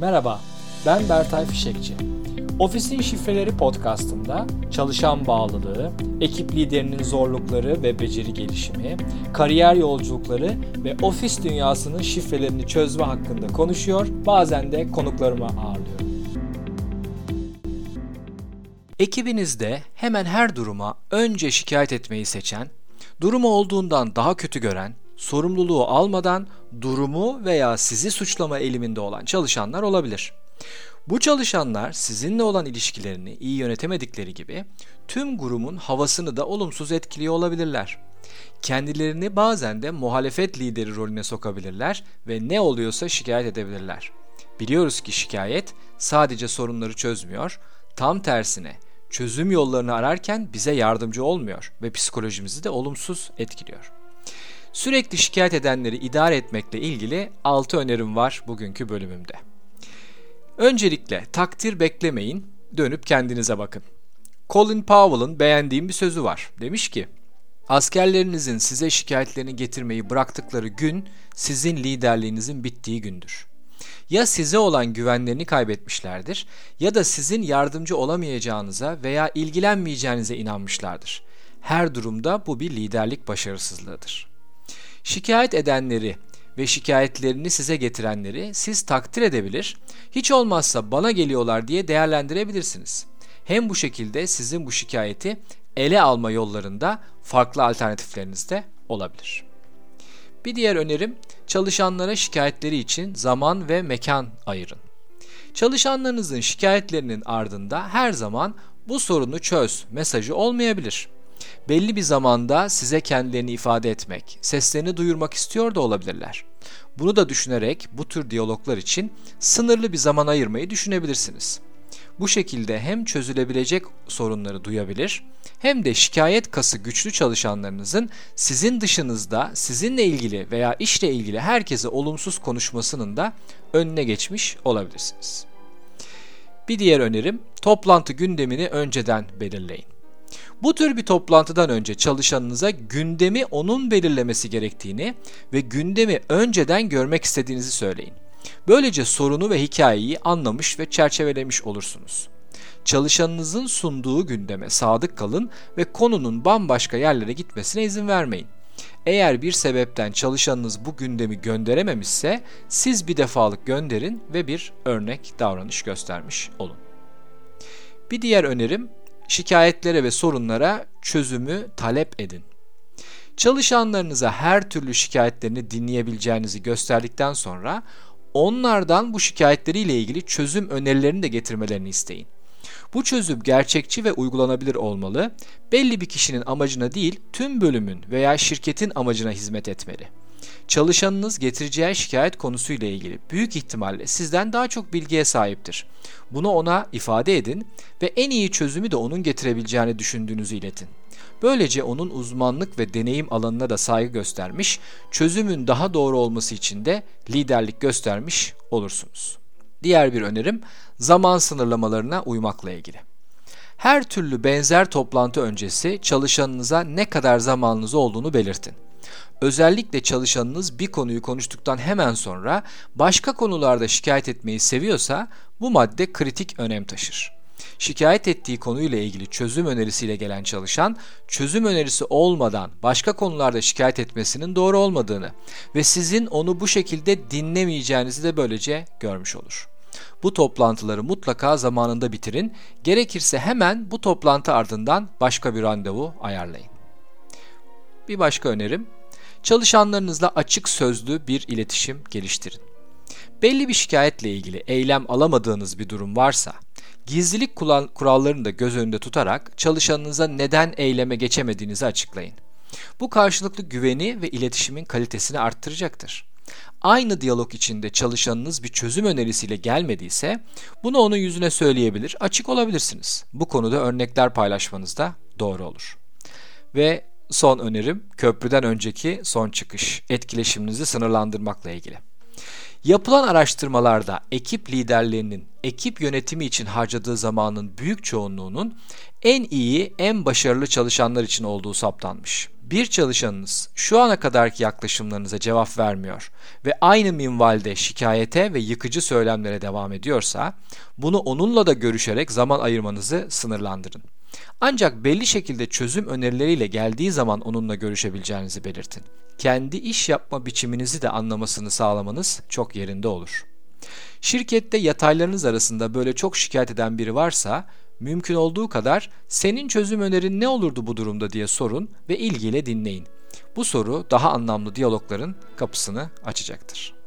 Merhaba, ben Bertay Fişekçi. Ofisin Şifreleri podcastında çalışan bağlılığı, ekip liderinin zorlukları ve beceri gelişimi, kariyer yolculukları ve ofis dünyasının şifrelerini çözme hakkında konuşuyor, bazen de konuklarımı ağırlıyorum. Ekibinizde hemen her duruma önce şikayet etmeyi seçen, durumu olduğundan daha kötü gören, sorumluluğu almadan durumu veya sizi suçlama eğiliminde olan çalışanlar olabilir. Bu çalışanlar sizinle olan ilişkilerini iyi yönetemedikleri gibi tüm grubun havasını da olumsuz etkiliyor olabilirler. Kendilerini bazen de muhalefet lideri rolüne sokabilirler ve ne oluyorsa şikayet edebilirler. Biliyoruz ki şikayet sadece sorunları çözmüyor, tam tersine çözüm yollarını ararken bize yardımcı olmuyor ve psikolojimizi de olumsuz etkiliyor. Sürekli şikayet edenleri idare etmekle ilgili 6 önerim var bugünkü bölümümde. Öncelikle takdir beklemeyin, dönüp kendinize bakın. Colin Powell'ın beğendiğim bir sözü var. Demiş ki, askerlerinizin size şikayetlerini getirmeyi bıraktıkları gün sizin liderliğinizin bittiği gündür. Ya size olan güvenlerini kaybetmişlerdir ya da sizin yardımcı olamayacağınıza veya ilgilenmeyeceğinize inanmışlardır. Her durumda bu bir liderlik başarısızlığıdır. Şikayet edenleri ve şikayetlerini size getirenleri siz takdir edebilir, hiç olmazsa bana geliyorlar diye değerlendirebilirsiniz. Hem bu şekilde sizin bu şikayeti ele alma yollarında farklı alternatifleriniz de olabilir. Bir diğer önerim çalışanlara şikayetleri için zaman ve mekan ayırın. Çalışanlarınızın şikayetlerinin ardında her zaman bu sorunu çöz mesajı olmayabilir belli bir zamanda size kendilerini ifade etmek, seslerini duyurmak istiyor da olabilirler. Bunu da düşünerek bu tür diyaloglar için sınırlı bir zaman ayırmayı düşünebilirsiniz. Bu şekilde hem çözülebilecek sorunları duyabilir hem de şikayet kası güçlü çalışanlarınızın sizin dışınızda sizinle ilgili veya işle ilgili herkese olumsuz konuşmasının da önüne geçmiş olabilirsiniz. Bir diğer önerim toplantı gündemini önceden belirleyin. Bu tür bir toplantıdan önce çalışanınıza gündemi onun belirlemesi gerektiğini ve gündemi önceden görmek istediğinizi söyleyin. Böylece sorunu ve hikayeyi anlamış ve çerçevelemiş olursunuz. Çalışanınızın sunduğu gündeme sadık kalın ve konunun bambaşka yerlere gitmesine izin vermeyin. Eğer bir sebepten çalışanınız bu gündemi gönderememişse siz bir defalık gönderin ve bir örnek davranış göstermiş olun. Bir diğer önerim şikayetlere ve sorunlara çözümü talep edin. Çalışanlarınıza her türlü şikayetlerini dinleyebileceğinizi gösterdikten sonra onlardan bu şikayetleriyle ilgili çözüm önerilerini de getirmelerini isteyin. Bu çözüm gerçekçi ve uygulanabilir olmalı, belli bir kişinin amacına değil tüm bölümün veya şirketin amacına hizmet etmeli. Çalışanınız getireceği şikayet konusuyla ilgili büyük ihtimalle sizden daha çok bilgiye sahiptir. Bunu ona ifade edin ve en iyi çözümü de onun getirebileceğini düşündüğünüzü iletin. Böylece onun uzmanlık ve deneyim alanına da saygı göstermiş, çözümün daha doğru olması için de liderlik göstermiş olursunuz. Diğer bir önerim zaman sınırlamalarına uymakla ilgili. Her türlü benzer toplantı öncesi çalışanınıza ne kadar zamanınız olduğunu belirtin. Özellikle çalışanınız bir konuyu konuştuktan hemen sonra başka konularda şikayet etmeyi seviyorsa bu madde kritik önem taşır. Şikayet ettiği konuyla ilgili çözüm önerisiyle gelen çalışan, çözüm önerisi olmadan başka konularda şikayet etmesinin doğru olmadığını ve sizin onu bu şekilde dinlemeyeceğinizi de böylece görmüş olur. Bu toplantıları mutlaka zamanında bitirin, gerekirse hemen bu toplantı ardından başka bir randevu ayarlayın. Bir başka önerim, Çalışanlarınızla açık sözlü bir iletişim geliştirin. Belli bir şikayetle ilgili eylem alamadığınız bir durum varsa, gizlilik kurallarını da göz önünde tutarak çalışanınıza neden eyleme geçemediğinizi açıklayın. Bu karşılıklı güveni ve iletişimin kalitesini arttıracaktır. Aynı diyalog içinde çalışanınız bir çözüm önerisiyle gelmediyse bunu onun yüzüne söyleyebilir, açık olabilirsiniz. Bu konuda örnekler paylaşmanız da doğru olur. Ve son önerim köprüden önceki son çıkış. Etkileşiminizi sınırlandırmakla ilgili. Yapılan araştırmalarda ekip liderlerinin ekip yönetimi için harcadığı zamanın büyük çoğunluğunun en iyi, en başarılı çalışanlar için olduğu saptanmış. Bir çalışanınız şu ana kadarki yaklaşımlarınıza cevap vermiyor ve aynı minvalde şikayete ve yıkıcı söylemlere devam ediyorsa, bunu onunla da görüşerek zaman ayırmanızı sınırlandırın. Ancak belli şekilde çözüm önerileriyle geldiği zaman onunla görüşebileceğinizi belirtin. Kendi iş yapma biçiminizi de anlamasını sağlamanız çok yerinde olur. Şirkette yataylarınız arasında böyle çok şikayet eden biri varsa mümkün olduğu kadar senin çözüm önerin ne olurdu bu durumda diye sorun ve ilgiyle dinleyin. Bu soru daha anlamlı diyalogların kapısını açacaktır.